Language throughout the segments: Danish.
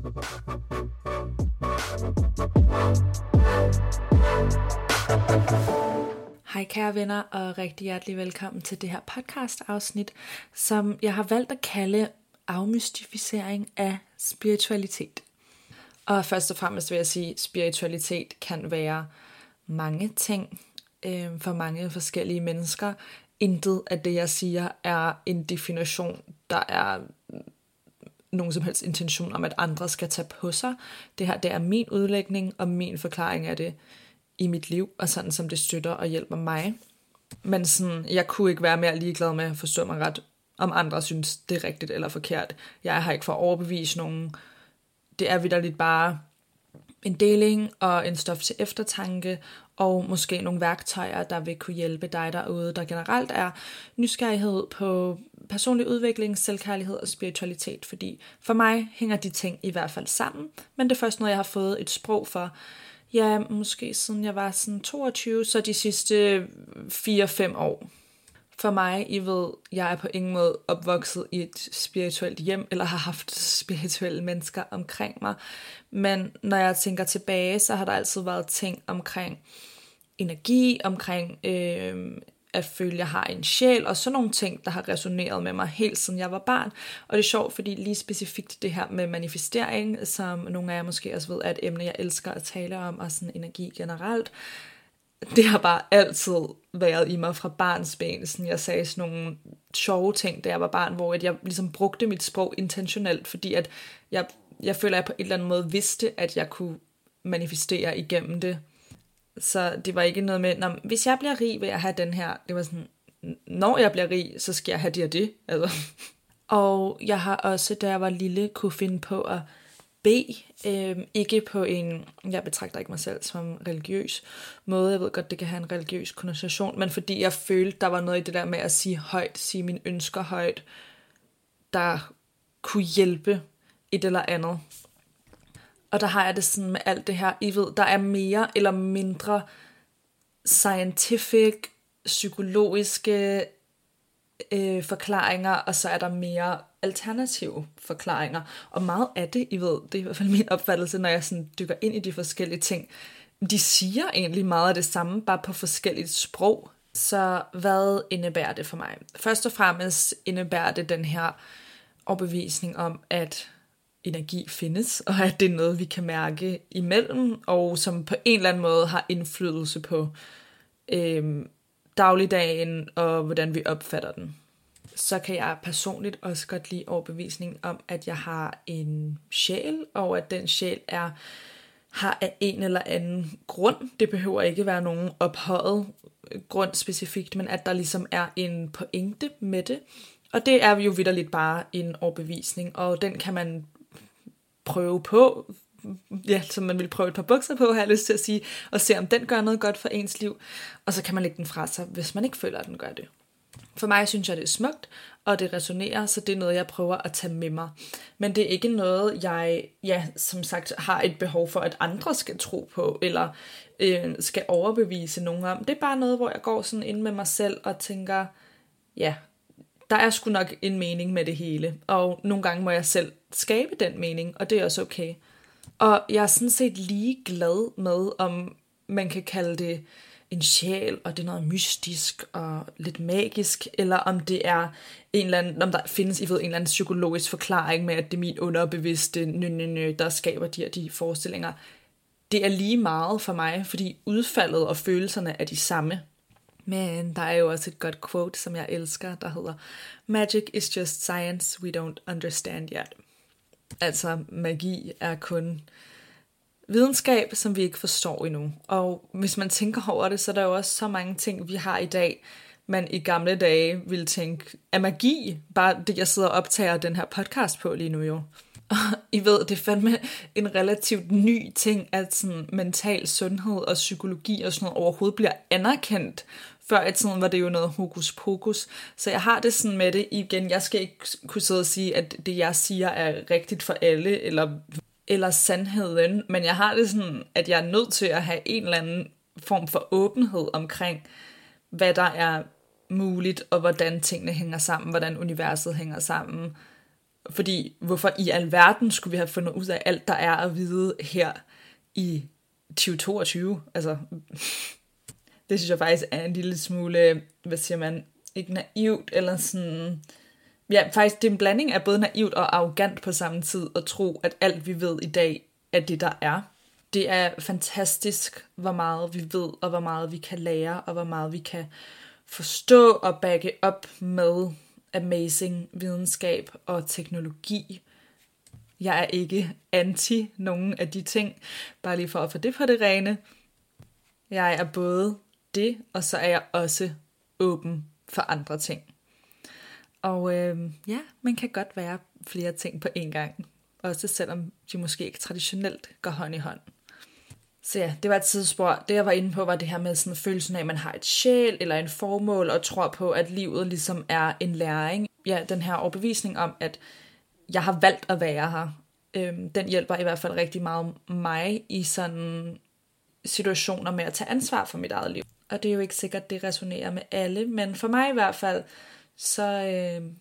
Hej kære venner, og rigtig hjertelig velkommen til det her podcast afsnit, som jeg har valgt at kalde afmystificering af spiritualitet. Og først og fremmest vil jeg sige, at spiritualitet kan være mange ting øh, for mange forskellige mennesker. Intet af det, jeg siger, er en definition, der er nogen som helst intention om, at andre skal tage på sig. Det her det er min udlægning og min forklaring af det i mit liv, og sådan som det støtter og hjælper mig. Men sådan, jeg kunne ikke være mere ligeglad med at forstå mig ret, om andre synes, det er rigtigt eller forkert. Jeg har ikke for at overbevise nogen. Det er vidderligt bare en deling og en stof til eftertanke, og måske nogle værktøjer, der vil kunne hjælpe dig derude, der generelt er nysgerrighed på personlig udvikling, selvkærlighed og spiritualitet, fordi for mig hænger de ting i hvert fald sammen, men det er først noget, jeg har fået et sprog for, ja, måske siden jeg var sådan 22, så de sidste 4-5 år. For mig, I ved, jeg er på ingen måde opvokset i et spirituelt hjem, eller har haft spirituelle mennesker omkring mig. Men når jeg tænker tilbage, så har der altid været ting omkring energi, omkring øh, at føle, at jeg har en sjæl, og sådan nogle ting, der har resoneret med mig helt siden jeg var barn. Og det er sjovt, fordi lige specifikt det her med manifestering, som nogle af jer måske også ved, er et emne, jeg elsker at tale om, og sådan energi generelt, det har bare altid været i mig fra barns ben. Sådan jeg sagde sådan nogle sjove ting, da jeg var barn, hvor jeg ligesom brugte mit sprog intentionelt, fordi at jeg, jeg føler, at jeg på en eller anden måde vidste, at jeg kunne manifestere igennem det. Så det var ikke noget med, hvis jeg bliver rig, vil jeg have den her. Det var sådan, når jeg bliver rig, så skal jeg have det og det. Altså. Og jeg har også, da jeg var lille, kunne finde på at bede. Øh, ikke på en, jeg betragter ikke mig selv som religiøs måde. Jeg ved godt, det kan have en religiøs konnotation, men fordi jeg følte, der var noget i det der med at sige højt, sige mine ønsker højt, der kunne hjælpe et eller andet. Og der har jeg det sådan med alt det her, I ved, der er mere eller mindre scientific, psykologiske øh, forklaringer, og så er der mere alternative forklaringer. Og meget af det, I ved, det er i hvert fald min opfattelse, når jeg sådan dykker ind i de forskellige ting, de siger egentlig meget af det samme, bare på forskelligt sprog. Så hvad indebærer det for mig? Først og fremmest indebærer det den her overbevisning om, at energi findes, og at det er noget, vi kan mærke imellem, og som på en eller anden måde har indflydelse på øh, dagligdagen og hvordan vi opfatter den. Så kan jeg personligt også godt lide overbevisning om, at jeg har en sjæl, og at den sjæl er har af en eller anden grund. Det behøver ikke være nogen ophøjet grund specifikt, men at der ligesom er en pointe med det. Og det er jo vidderligt bare en overbevisning, og den kan man prøve på, ja, som man vil prøve et par bukser på, har jeg lyst til at sige, og se om den gør noget godt for ens liv, og så kan man lægge den fra sig, hvis man ikke føler, at den gør det. For mig synes jeg, det er smukt, og det resonerer, så det er noget, jeg prøver at tage med mig. Men det er ikke noget, jeg, ja, som sagt, har et behov for, at andre skal tro på, eller øh, skal overbevise nogen om. Det er bare noget, hvor jeg går sådan ind med mig selv og tænker, ja, der er sgu nok en mening med det hele, og nogle gange må jeg selv skabe den mening, og det er også okay. Og jeg er sådan set lige glad med, om man kan kalde det en sjæl, og det er noget mystisk og lidt magisk, eller om det er en eller anden, om der findes I ved, en eller anden psykologisk forklaring med, at det er min underbevidste, nø, nø, nø, der skaber de her de forestillinger. Det er lige meget for mig, fordi udfaldet og følelserne er de samme. Men der er jo også et godt quote, som jeg elsker, der hedder Magic is just science we don't understand yet. Altså, magi er kun videnskab, som vi ikke forstår endnu. Og hvis man tænker over det, så er der jo også så mange ting, vi har i dag, man i gamle dage ville tænke, er magi bare det, jeg sidder og optager den her podcast på lige nu jo. Og I ved, det er fandme en relativt ny ting, at sådan mental sundhed og psykologi og sådan noget overhovedet bliver anerkendt. Før i tiden var det jo noget hokus pokus. Så jeg har det sådan med det igen. Jeg skal ikke kunne sidde og sige, at det jeg siger er rigtigt for alle, eller, eller sandheden. Men jeg har det sådan, at jeg er nødt til at have en eller anden form for åbenhed omkring, hvad der er muligt, og hvordan tingene hænger sammen, hvordan universet hænger sammen. Fordi hvorfor i alverden skulle vi have fundet ud af alt, der er at vide her i 2022? Altså, det synes jeg faktisk er en lille smule, hvad siger man, ikke naivt, eller sådan... Ja, faktisk det er en blanding af både naivt og arrogant på samme tid, at tro, at alt vi ved i dag er det, der er. Det er fantastisk, hvor meget vi ved, og hvor meget vi kan lære, og hvor meget vi kan forstå og backe op med amazing videnskab og teknologi. Jeg er ikke anti nogen af de ting, bare lige for at få det på det rene. Jeg er både det, og så er jeg også åben for andre ting. Og øh, ja, man kan godt være flere ting på én gang, også selvom de måske ikke traditionelt går hånd i hånd. Så ja, det var et tidsspor. Det jeg var inde på var det her med sådan følelsen af, at man har et sjæl eller en formål, og tror på, at livet ligesom er en læring. Ja, den her overbevisning om, at jeg har valgt at være her. Øhm, den hjælper i hvert fald rigtig meget mig i sådan situationer med at tage ansvar for mit eget liv. Og det er jo ikke sikkert, det resonerer med alle, men for mig i hvert fald, så øh,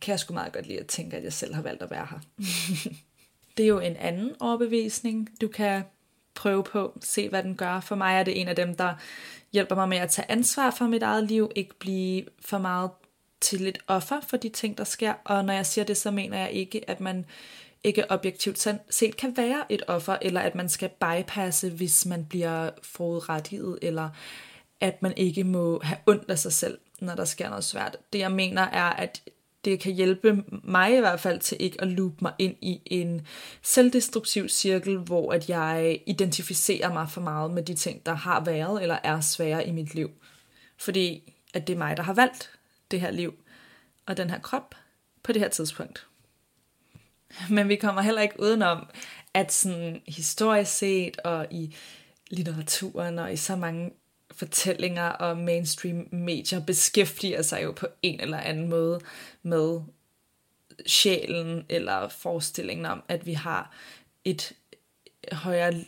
kan jeg sgu meget godt lide at tænke, at jeg selv har valgt at være her. det er jo en anden overbevisning, du kan prøve på, se hvad den gør. For mig er det en af dem, der hjælper mig med at tage ansvar for mit eget liv, ikke blive for meget til et offer for de ting, der sker. Og når jeg siger det, så mener jeg ikke, at man ikke objektivt set kan være et offer, eller at man skal bypasse, hvis man bliver forudrettiget, eller at man ikke må have ondt af sig selv, når der sker noget svært. Det jeg mener er, at det kan hjælpe mig i hvert fald til ikke at loop mig ind i en selvdestruktiv cirkel, hvor at jeg identificerer mig for meget med de ting, der har været eller er svære i mit liv. Fordi at det er mig, der har valgt det her liv og den her krop på det her tidspunkt. Men vi kommer heller ikke udenom, at sådan historisk set og i litteraturen og i så mange fortællinger og mainstream medier beskæftiger sig jo på en eller anden måde med sjælen eller forestillingen om, at vi har et højere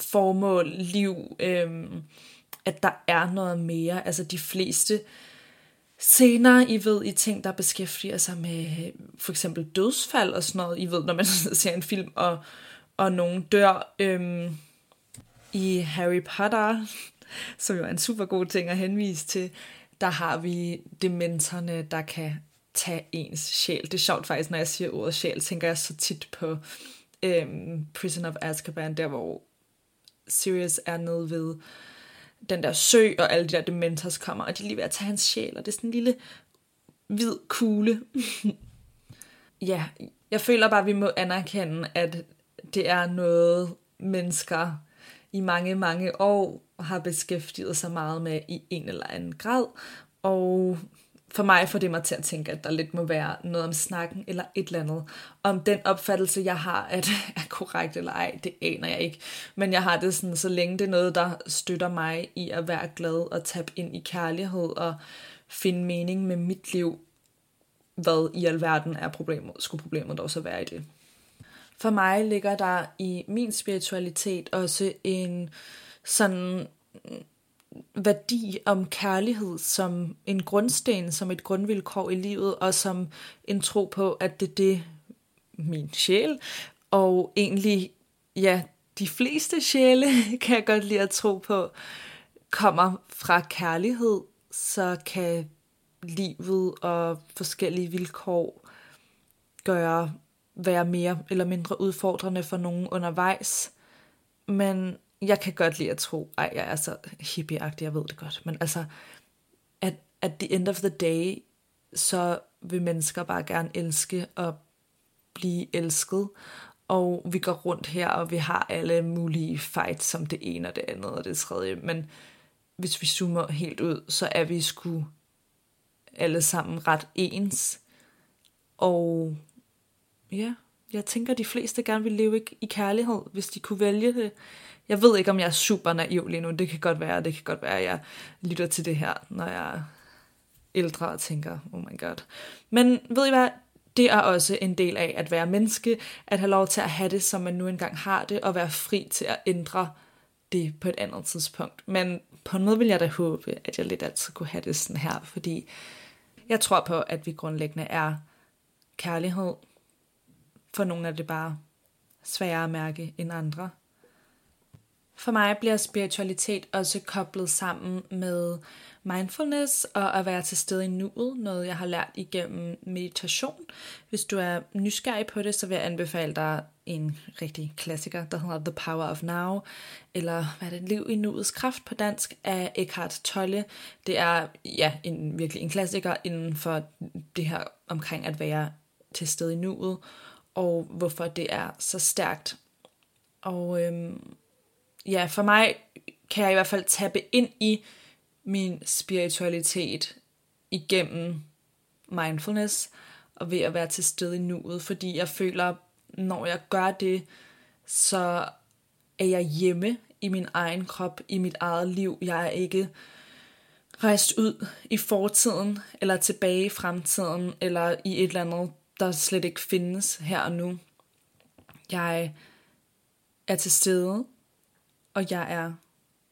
formål, liv, øhm, at der er noget mere. Altså de fleste scener, I ved, i ting, der beskæftiger sig med øh, for eksempel dødsfald og sådan noget. I ved, når man ser en film, og, og nogen dør. Øhm, I Harry Potter, som jo er en super god ting at henvise til, der har vi dementerne, der kan tage ens sjæl. Det er sjovt faktisk, når jeg siger ordet sjæl, tænker jeg så tit på øhm, Prison of Azkaban, der hvor Sirius er nede ved den der sø, og alle de der dementors kommer, og de er lige ved at tage hans sjæl, og det er sådan en lille hvid kugle. ja, jeg føler bare, at vi må anerkende, at det er noget, mennesker i mange, mange år har beskæftiget sig meget med i en eller anden grad. Og for mig får det mig til at tænke, at der lidt må være noget om snakken eller et eller andet. Om den opfattelse, jeg har, at er korrekt eller ej, det aner jeg ikke. Men jeg har det sådan, så længe det er noget, der støtter mig i at være glad og tabe ind i kærlighed og finde mening med mit liv, hvad i alverden er problemet, skulle problemet dog så være i det. For mig ligger der i min spiritualitet også en sådan værdi om kærlighed som en grundsten, som et grundvilkår i livet, og som en tro på, at det er det, min sjæl, og egentlig, ja, de fleste sjæle, kan jeg godt lide at tro på, kommer fra kærlighed, så kan livet og forskellige vilkår gøre være mere eller mindre udfordrende for nogen undervejs. Men jeg kan godt lide at tro, ej, jeg er så hippieagtig, jeg ved det godt, men altså, at at the end of the day, så vil mennesker bare gerne elske og blive elsket, og vi går rundt her, og vi har alle mulige fights, som det ene og det andet og det tredje, men hvis vi zoomer helt ud, så er vi sgu alle sammen ret ens, og ja, jeg tænker, at de fleste gerne vil leve i kærlighed, hvis de kunne vælge det. Jeg ved ikke, om jeg er super naiv lige nu. Det kan godt være, det kan godt være, at jeg lytter til det her, når jeg er ældre og tænker, oh my god. Men ved I hvad? Det er også en del af at være menneske, at have lov til at have det, som man nu engang har det, og være fri til at ændre det på et andet tidspunkt. Men på en måde vil jeg da håbe, at jeg lidt altid kunne have det sådan her, fordi jeg tror på, at vi grundlæggende er kærlighed. For nogle er det bare sværere at mærke end andre. For mig bliver spiritualitet også koblet sammen med mindfulness og at være til stede i nuet, noget jeg har lært igennem meditation. Hvis du er nysgerrig på det, så vil jeg anbefale dig en rigtig klassiker, der hedder The Power of Now, eller hvad er det, Liv i nuets kraft på dansk af Eckhart Tolle. Det er ja, en, virkelig en klassiker inden for det her omkring at være til stede i nuet, og hvorfor det er så stærkt. Og øhm, ja, for mig kan jeg i hvert fald tappe ind i min spiritualitet igennem mindfulness og ved at være til stede i nuet, fordi jeg føler, når jeg gør det, så er jeg hjemme i min egen krop, i mit eget liv. Jeg er ikke rejst ud i fortiden, eller tilbage i fremtiden, eller i et eller andet, der slet ikke findes her og nu. Jeg er til stede, og jeg er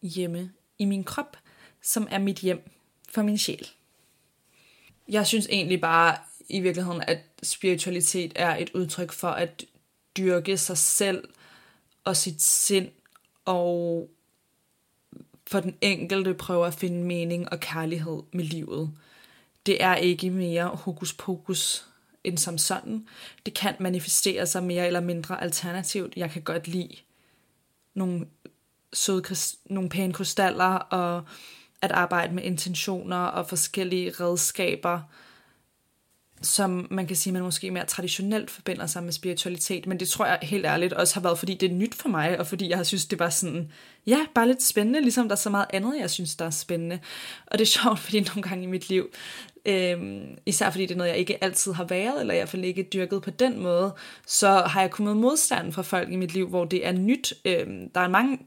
hjemme i min krop, som er mit hjem for min sjæl. Jeg synes egentlig bare i virkeligheden, at spiritualitet er et udtryk for at dyrke sig selv og sit sind, og for den enkelte prøve at finde mening og kærlighed med livet. Det er ikke mere hokus pokus end som sådan. Det kan manifestere sig mere eller mindre alternativt. Jeg kan godt lide nogle søde, nogle pæne krystaller og at arbejde med intentioner og forskellige redskaber, som man kan sige, man måske mere traditionelt forbinder sig med spiritualitet, men det tror jeg helt ærligt også har været, fordi det er nyt for mig, og fordi jeg har synes, det var sådan, ja, bare lidt spændende, ligesom der er så meget andet, jeg synes, der er spændende. Og det er sjovt, fordi nogle gange i mit liv, øh, især fordi det er noget, jeg ikke altid har været, eller i hvert fald ikke dyrket på den måde, så har jeg kommet modstand fra folk i mit liv, hvor det er nyt. Øh, der er mange,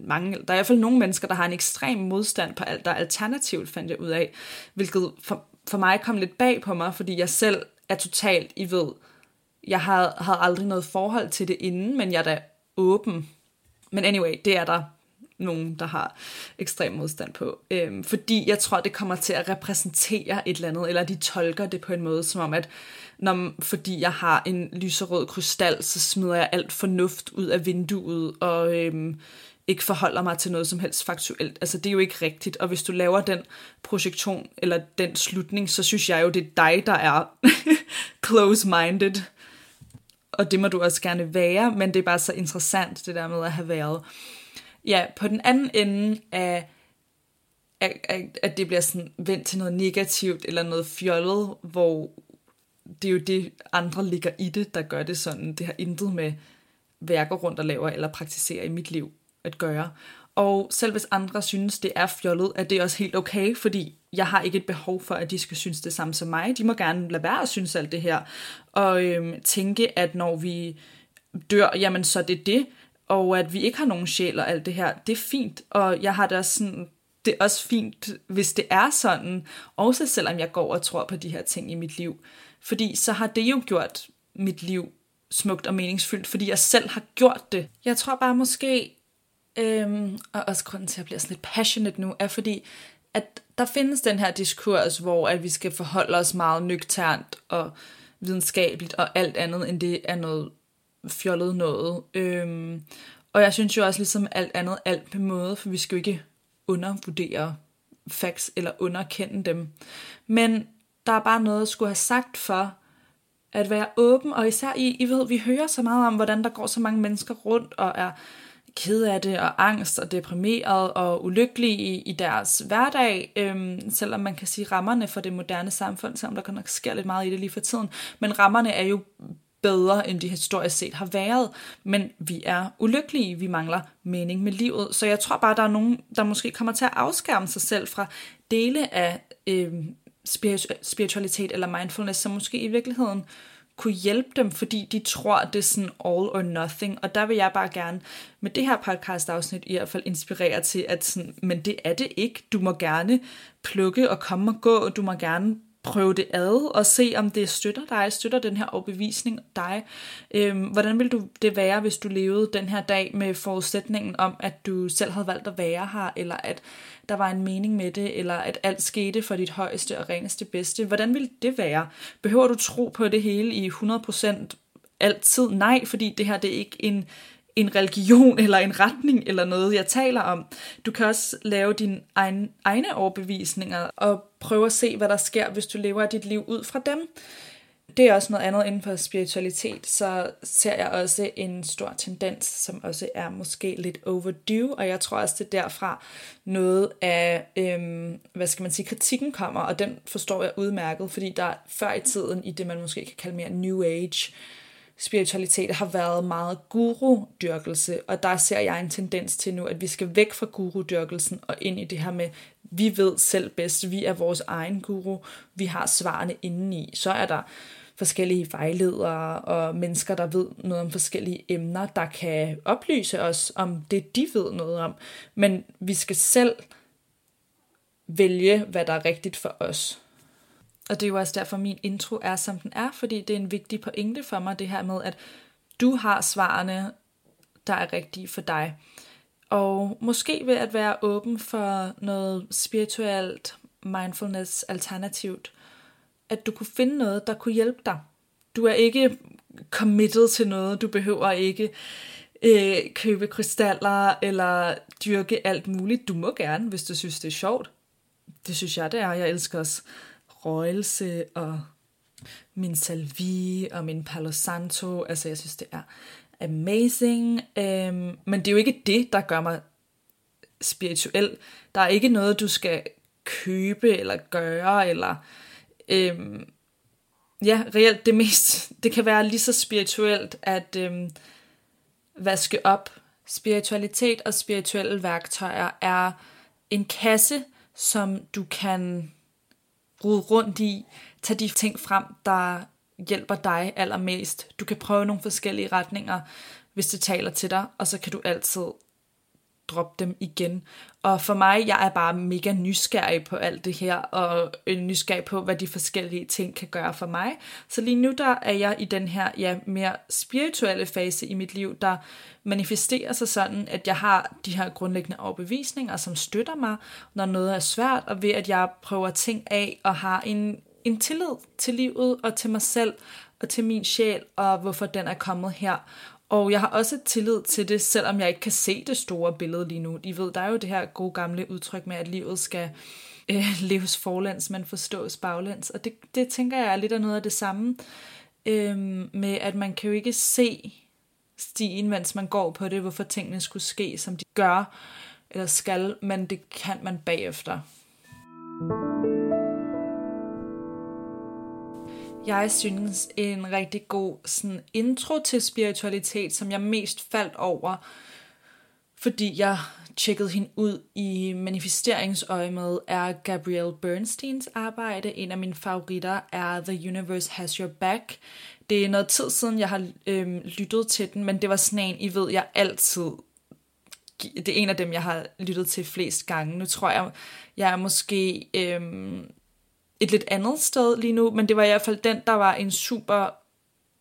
mange, der er i hvert fald nogle mennesker, der har en ekstrem modstand på alt, der er alternativt, fandt jeg ud af, hvilket for, for mig kom lidt bag på mig, fordi jeg selv er totalt i ved, jeg havde, havde aldrig noget forhold til det inden, men jeg er da åben. Men anyway, det er der nogen, der har ekstrem modstand på. Øhm, fordi jeg tror, det kommer til at repræsentere et eller andet, eller de tolker det på en måde, som om at, når, fordi jeg har en lyserød krystal, så smider jeg alt fornuft ud af vinduet, og øhm, ikke forholder mig til noget som helst faktuelt. Altså, det er jo ikke rigtigt. Og hvis du laver den projektion, eller den slutning, så synes jeg jo, det er dig, der er close-minded. Og det må du også gerne være, men det er bare så interessant, det der med at have været ja, på den anden ende af, af, at det bliver sådan vendt til noget negativt eller noget fjollet, hvor det er jo det, andre ligger i det, der gør det sådan. Det har intet med værker rundt og laver eller praktiserer i mit liv at gøre. Og selv hvis andre synes, det er fjollet, er det også helt okay, fordi jeg har ikke et behov for, at de skal synes det samme som mig. De må gerne lade være at synes alt det her. Og øhm, tænke, at når vi dør, jamen så det er det og at vi ikke har nogen sjæl og alt det her, det er fint, og jeg har da sådan, det er også fint, hvis det er sådan, også selvom jeg går og tror på de her ting i mit liv, fordi så har det jo gjort mit liv smukt og meningsfyldt, fordi jeg selv har gjort det. Jeg tror bare måske, øhm, og også grunden til, at jeg bliver sådan lidt passionate nu, er fordi, at der findes den her diskurs, hvor at vi skal forholde os meget nøgternt og videnskabeligt og alt andet, end det er noget fjollet noget. Øhm, og jeg synes jo også ligesom alt andet, alt på måde, for vi skal jo ikke undervurdere facts eller underkende dem. Men der er bare noget, jeg skulle have sagt for at være åben, og især i, I ved, vi hører så meget om, hvordan der går så mange mennesker rundt og er ked af det, og angst og deprimeret og ulykkelige i, i deres hverdag, øhm, selvom man kan sige rammerne for det moderne samfund, selvom der nok sker lidt meget i det lige for tiden, men rammerne er jo bedre, end de historisk set har været, men vi er ulykkelige, vi mangler mening med livet. Så jeg tror bare, der er nogen, der måske kommer til at afskærme sig selv fra dele af øh, spiritualitet eller mindfulness, som måske i virkeligheden kunne hjælpe dem, fordi de tror, det er sådan all or nothing. Og der vil jeg bare gerne med det her podcast-afsnit i hvert fald inspirere til, at sådan, men det er det ikke. Du må gerne plukke og komme og gå. Du må gerne prøve det ad og se, om det støtter dig, støtter den her overbevisning dig. Øhm, hvordan ville du det være, hvis du levede den her dag med forudsætningen om, at du selv havde valgt at være her, eller at der var en mening med det, eller at alt skete for dit højeste og reneste bedste? Hvordan ville det være? Behøver du tro på det hele i 100% altid? Nej, fordi det her det er ikke en en religion eller en retning eller noget, jeg taler om. Du kan også lave dine egen, egne overbevisninger og prøve at se, hvad der sker, hvis du lever dit liv ud fra dem. Det er også noget andet inden for spiritualitet, så ser jeg også en stor tendens, som også er måske lidt overdue, og jeg tror også, det er derfra noget af, øhm, hvad skal man sige, kritikken kommer, og den forstår jeg udmærket, fordi der før i tiden, i det man måske kan kalde mere New Age, spiritualitet har været meget guru-dyrkelse, og der ser jeg en tendens til nu, at vi skal væk fra guru-dyrkelsen og ind i det her med, vi ved selv bedst, vi er vores egen guru, vi har svarene indeni. Så er der forskellige vejledere og mennesker, der ved noget om forskellige emner, der kan oplyse os om det, de ved noget om. Men vi skal selv vælge, hvad der er rigtigt for os. Og det er jo også derfor, min intro er, som den er, fordi det er en vigtig pointe for mig, det her med, at du har svarene, der er rigtige for dig. Og måske ved at være åben for noget spirituelt mindfulness alternativt, at du kunne finde noget, der kunne hjælpe dig. Du er ikke committed til noget, du behøver ikke øh, købe krystaller eller dyrke alt muligt. Du må gerne, hvis du synes, det er sjovt. Det synes jeg, det er. Jeg elsker også røgelse og min salvi og min palo santo. Altså, jeg synes, det er amazing. Øhm, men det er jo ikke det, der gør mig spirituel. Der er ikke noget, du skal købe eller gøre, eller øhm, ja, reelt det mest, det kan være lige så spirituelt at øhm, vaske op. Spiritualitet og spirituelle værktøjer er en kasse, som du kan rode rundt i, tag de ting frem, der hjælper dig allermest. Du kan prøve nogle forskellige retninger, hvis det taler til dig, og så kan du altid droppe dem igen. Og for mig, jeg er bare mega nysgerrig på alt det her, og øh, nysgerrig på, hvad de forskellige ting kan gøre for mig. Så lige nu, der er jeg i den her ja, mere spirituelle fase i mit liv, der manifesterer sig sådan, at jeg har de her grundlæggende overbevisninger, som støtter mig, når noget er svært, og ved at jeg prøver ting af og har en, en tillid til livet og til mig selv og til min sjæl, og hvorfor den er kommet her. Og jeg har også tillid til det, selvom jeg ikke kan se det store billede lige nu. I ved, der er jo det her gode gamle udtryk med, at livet skal øh, leves forlæns, men forstås baglæns. Og det, det tænker jeg er lidt af noget af det samme øh, med, at man kan jo ikke se stien, mens man går på det, hvorfor tingene skulle ske, som de gør eller skal, men det kan man bagefter. Jeg synes en rigtig god sådan, intro til spiritualitet, som jeg mest faldt over, fordi jeg tjekkede hende ud i manifesteringsøje med, er Gabrielle Bernsteins arbejde. En af mine favoritter er The Universe Has Your Back. Det er noget tid siden, jeg har øhm, lyttet til den, men det var sådan en, I ved, jeg altid... Det er en af dem, jeg har lyttet til flest gange. Nu tror jeg, jeg er måske øhm, et lidt andet sted lige nu, men det var i hvert fald den, der var en super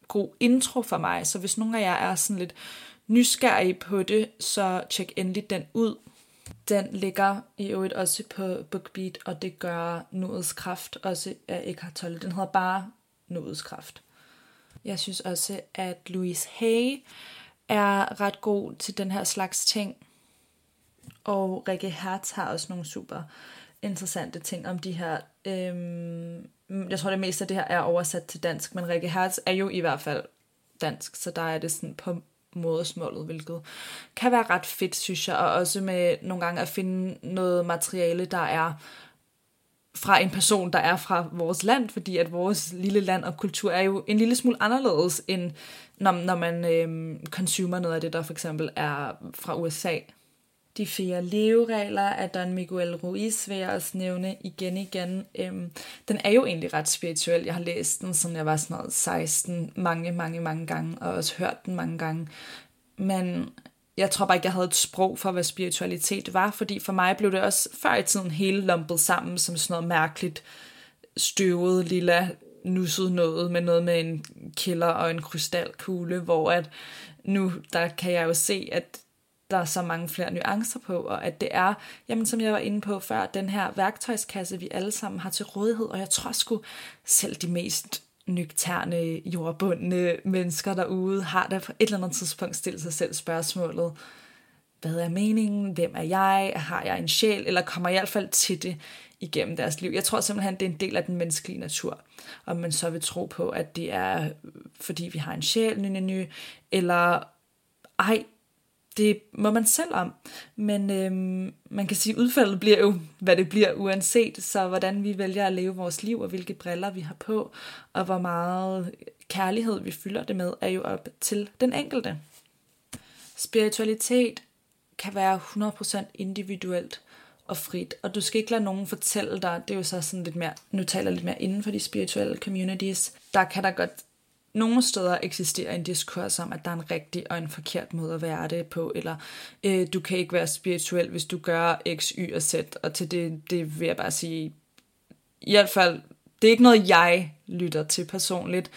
god intro for mig. Så hvis nogen af jer er sådan lidt nysgerrige på det, så tjek endelig den ud. Den ligger i øvrigt også på BookBeat, og det gør Nuets Kraft også af Eckhart Tolle. Den hedder bare Nuets Kraft. Jeg synes også, at Louise Hay er ret god til den her slags ting. Og Rikke Hertz har også nogle super interessante ting om de her. Øhm, jeg tror, det meste af det her er oversat til dansk, men Rikke Hertz er jo i hvert fald dansk, så der er det sådan på modersmålet, hvilket kan være ret fedt, synes jeg, og også med nogle gange at finde noget materiale, der er fra en person, der er fra vores land, fordi at vores lille land og kultur er jo en lille smule anderledes, end når, når man øhm, consumer noget af det, der for eksempel er fra USA. De fire leveregler af Don Miguel Ruiz vil jeg også nævne igen igen. Øhm, den er jo egentlig ret spirituel. Jeg har læst den, som jeg var sådan noget 16, mange, mange, mange gange, og også hørt den mange gange. Men jeg tror bare ikke, jeg havde et sprog for, hvad spiritualitet var, fordi for mig blev det også før i tiden hele lumpet sammen som sådan noget mærkeligt, støvet, lilla, nusset noget med noget med en killer og en krystalkugle, hvor at nu der kan jeg jo se, at der er så mange flere nuancer på, og at det er, jamen som jeg var inde på før, den her værktøjskasse, vi alle sammen har til rådighed, og jeg tror sgu selv de mest nøgterne, jordbundne mennesker derude, har der på et eller andet tidspunkt stillet sig selv spørgsmålet, hvad er meningen, hvem er jeg, har jeg en sjæl, eller kommer jeg i hvert fald til det igennem deres liv. Jeg tror simpelthen, det er en del af den menneskelige natur, om man så vil tro på, at det er, fordi vi har en sjæl, ny, ny, eller ej, det må man selv om. Men øhm, man kan sige, at udfaldet bliver jo, hvad det bliver uanset. Så hvordan vi vælger at leve vores liv, og hvilke briller vi har på, og hvor meget kærlighed vi fylder det med, er jo op til den enkelte. Spiritualitet kan være 100% individuelt og frit, og du skal ikke lade nogen fortælle dig, det er jo så sådan lidt mere, nu taler jeg lidt mere inden for de spirituelle communities, der kan der godt nogle steder eksisterer en diskurs om, at der er en rigtig og en forkert måde at være det på, eller øh, du kan ikke være spirituel, hvis du gør X, Y og Z, og til det, det vil jeg bare sige, i hvert fald, det er ikke noget, jeg lytter til personligt.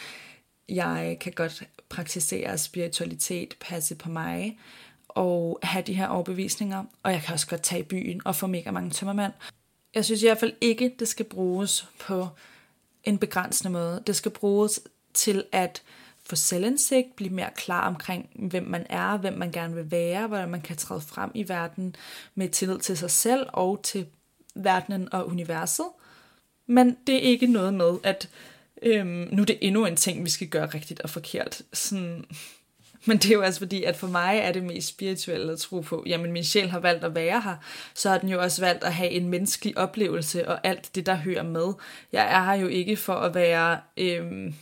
Jeg kan godt praktisere spiritualitet, passe på mig, og have de her overbevisninger, og jeg kan også godt tage i byen og få mega mange tømmermænd. Jeg synes i hvert fald ikke, det skal bruges på en begrænsende måde. Det skal bruges til at få selvindsigt, blive mere klar omkring, hvem man er, hvem man gerne vil være, hvordan man kan træde frem i verden med tillid til sig selv og til verdenen og universet. Men det er ikke noget med, at øhm, nu er det endnu en ting, vi skal gøre rigtigt og forkert. Sådan, men det er jo altså fordi, at for mig er det mest spirituelle at tro på, jamen min sjæl har valgt at være her, så har den jo også valgt at have en menneskelig oplevelse og alt det, der hører med. Jeg er her jo ikke for at være... Øhm,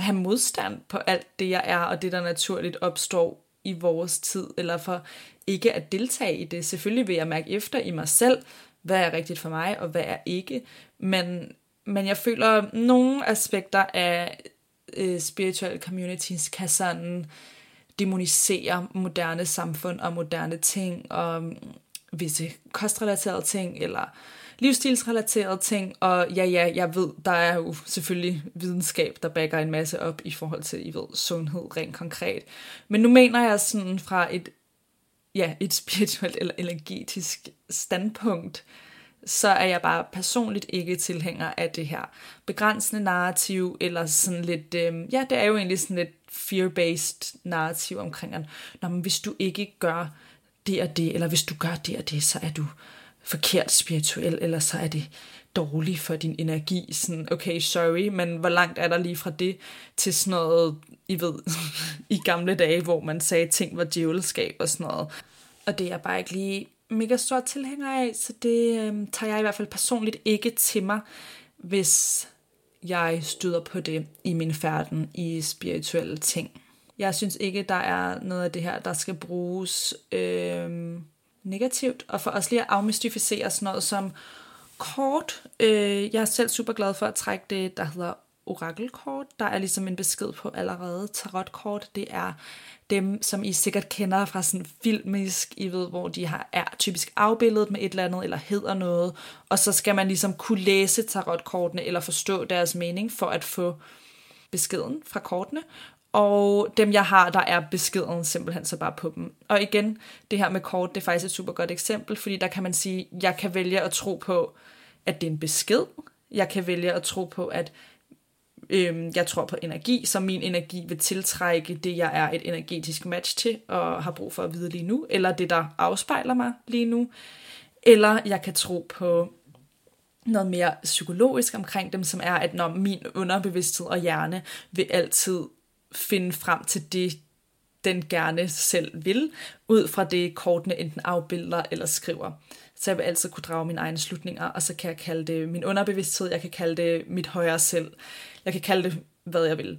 have modstand på alt det, jeg er, og det, der naturligt opstår i vores tid, eller for ikke at deltage i det. Selvfølgelig vil jeg mærke efter i mig selv, hvad er rigtigt for mig, og hvad er ikke. Men, men jeg føler, at nogle aspekter af øh, spiritual communities kan sådan demonisere moderne samfund og moderne ting, og mm, visse kostrelaterede ting, eller livsstilsrelaterede ting, og ja, ja, jeg ved, der er jo selvfølgelig videnskab, der backer en masse op i forhold til, I ved, sundhed rent konkret. Men nu mener jeg sådan fra et, ja, et spirituelt eller energetisk standpunkt, så er jeg bare personligt ikke tilhænger af det her begrænsende narrativ, eller sådan lidt, øh, ja, det er jo egentlig sådan lidt fear-based narrativ omkring, at Nå, men hvis du ikke gør det og det, eller hvis du gør det og det, så er du forkert spirituel, eller så er det dårligt for din energi. Sådan, okay, sorry, men hvor langt er der lige fra det til sådan noget, I ved, i gamle dage, hvor man sagde, ting var djævelskab og sådan noget. Og det er jeg bare ikke lige mega stor tilhænger af, så det øh, tager jeg i hvert fald personligt ikke til mig, hvis jeg støder på det i min færden i spirituelle ting. Jeg synes ikke, der er noget af det her, der skal bruges øh, negativt, og for os lige at afmystificere sådan noget som kort. Øh, jeg er selv super glad for at trække det, der hedder orakelkort. Der er ligesom en besked på allerede. Tarotkort, det er dem, som I sikkert kender fra sådan filmisk, I ved, hvor de har, er typisk afbildet med et eller andet, eller hedder noget, og så skal man ligesom kunne læse tarotkortene, eller forstå deres mening, for at få beskeden fra kortene, og dem jeg har, der er beskeden simpelthen så bare på dem. Og igen, det her med kort, det er faktisk et super godt eksempel, fordi der kan man sige, jeg kan vælge at tro på, at det er en besked. Jeg kan vælge at tro på, at øhm, jeg tror på energi, så min energi vil tiltrække det, jeg er et energetisk match til, og har brug for at vide lige nu, eller det, der afspejler mig lige nu. Eller jeg kan tro på noget mere psykologisk omkring dem, som er, at når min underbevidsthed og hjerne vil altid finde frem til det, den gerne selv vil, ud fra det kortene enten afbilder eller skriver. Så jeg vil altid kunne drage mine egne slutninger, og så kan jeg kalde det min underbevidsthed, jeg kan kalde det mit højere selv, jeg kan kalde det, hvad jeg vil.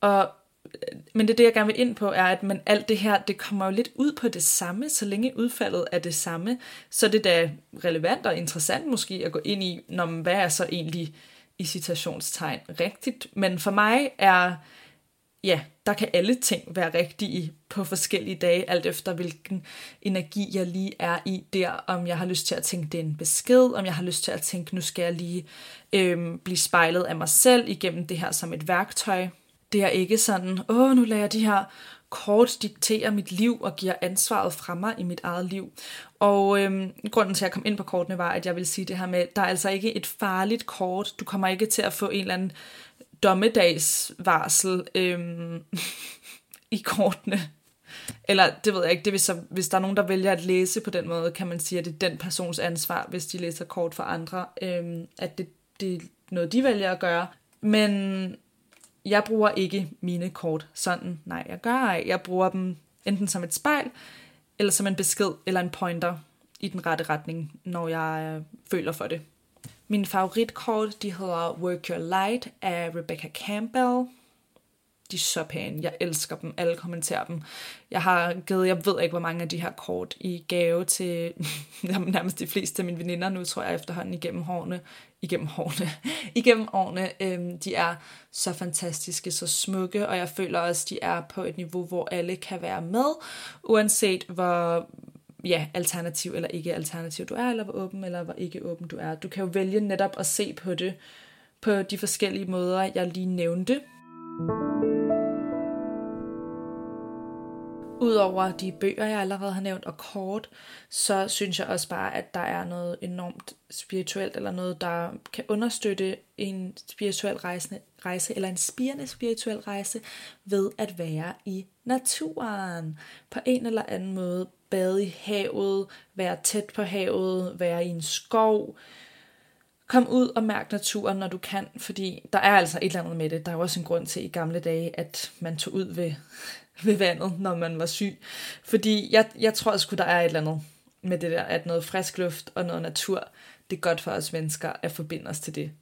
Og øh, men det, det, jeg gerne vil ind på, er, at man, alt det her, det kommer jo lidt ud på det samme, så længe udfaldet er det samme, så det er da relevant og interessant måske at gå ind i, når man, hvad er så egentlig i citationstegn rigtigt. Men for mig er, ja, der kan alle ting være rigtige på forskellige dage, alt efter hvilken energi jeg lige er i der, om jeg har lyst til at tænke, det er en besked, om jeg har lyst til at tænke, nu skal jeg lige øhm, blive spejlet af mig selv igennem det her som et værktøj, det er ikke sådan, åh, nu lader jeg de her kort diktere mit liv og giver ansvaret fra mig i mit eget liv. Og øhm, grunden til, at jeg kom ind på kortene, var, at jeg vil sige det her med, der er altså ikke et farligt kort. Du kommer ikke til at få en eller anden dommedagsvarsel øhm, i kortene. Eller det ved jeg ikke, det vil så, hvis der er nogen, der vælger at læse på den måde, kan man sige, at det er den persons ansvar, hvis de læser kort for andre, øhm, at det, det er noget, de vælger at gøre. Men jeg bruger ikke mine kort sådan. Nej, jeg gør ej. Jeg bruger dem enten som et spejl, eller som en besked eller en pointer i den rette retning, når jeg øh, føler for det. Min favoritkort, de hedder Work Your Light af Rebecca Campbell de er så pæne. Jeg elsker dem. Alle kommenterer dem. Jeg har givet, jeg ved ikke, hvor mange af de her kort i gave til nærmest de fleste af mine veninder nu, tror jeg efterhånden igennem hårene. Igennem hårene. igennem årene. Øhm, de er så fantastiske, så smukke, og jeg føler også, de er på et niveau, hvor alle kan være med, uanset hvor ja, alternativ eller ikke alternativ du er, eller hvor åben eller hvor ikke åben du er. Du kan jo vælge netop at se på det på de forskellige måder, jeg lige nævnte. Udover de bøger, jeg allerede har nævnt, og kort, så synes jeg også bare, at der er noget enormt spirituelt, eller noget, der kan understøtte en spirituel rejse, rejse eller en spirende spirituel rejse, ved at være i naturen. På en eller anden måde bade i havet, være tæt på havet, være i en skov, Kom ud og mærk naturen, når du kan, fordi der er altså et eller andet med det. Der er jo også en grund til i gamle dage, at man tog ud ved ved vandet, når man var syg. Fordi jeg, jeg tror sgu, der er et eller andet med det der, at noget frisk luft og noget natur, det er godt for os mennesker at forbinde os til det.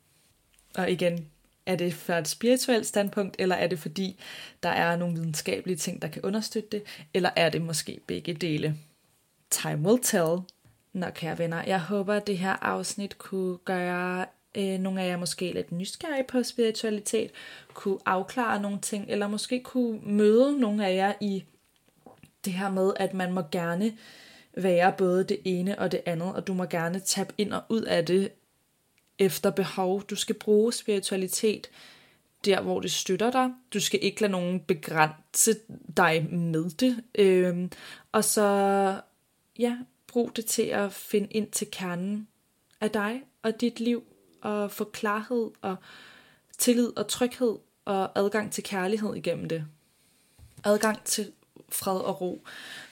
Og igen, er det fra et spirituelt standpunkt, eller er det fordi, der er nogle videnskabelige ting, der kan understøtte det, eller er det måske begge dele? Time will tell. Nå, kære venner, jeg håber, at det her afsnit kunne gøre øh, nogle af jer måske lidt nysgerrige på spiritualitet, kunne afklare nogle ting, eller måske kunne møde nogle af jer i det her med, at man må gerne være både det ene og det andet, og du må gerne tabe ind og ud af det efter behov. Du skal bruge spiritualitet der, hvor det støtter dig. Du skal ikke lade nogen begrænse dig med det. Øhm, og så, ja, brug det til at finde ind til kernen af dig og dit liv, og få klarhed og tillid og tryghed og adgang til kærlighed igennem det. Adgang til fred og ro.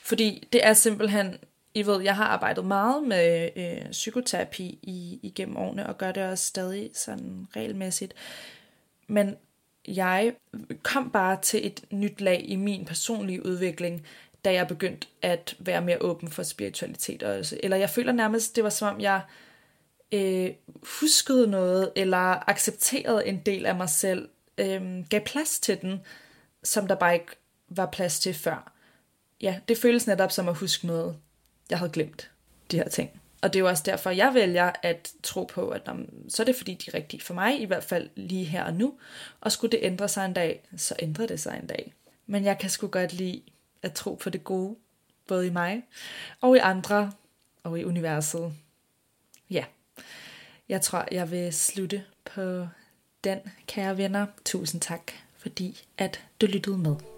Fordi det er simpelthen, i ved, jeg har arbejdet meget med øh, psykoterapi i, igennem årene, og gør det også stadig sådan regelmæssigt. Men jeg kom bare til et nyt lag i min personlige udvikling, da jeg begyndte at være mere åben for spiritualitet også. Eller jeg føler nærmest, det var som om jeg øh, huskede noget, eller accepterede en del af mig selv, øh, gav plads til den, som der bare ikke var plads til før. Ja, det føles netop som at huske noget, jeg havde glemt, de her ting. Og det er jo også derfor, jeg vælger at tro på, at om, så er det fordi, de er rigtige for mig, i hvert fald lige her og nu. Og skulle det ændre sig en dag, så ændrer det sig en dag. Men jeg kan sgu godt lide at tro på det gode, både i mig og i andre og i universet. Ja. Jeg tror, jeg vil slutte på den, kære venner. Tusind tak, fordi at du lyttede med.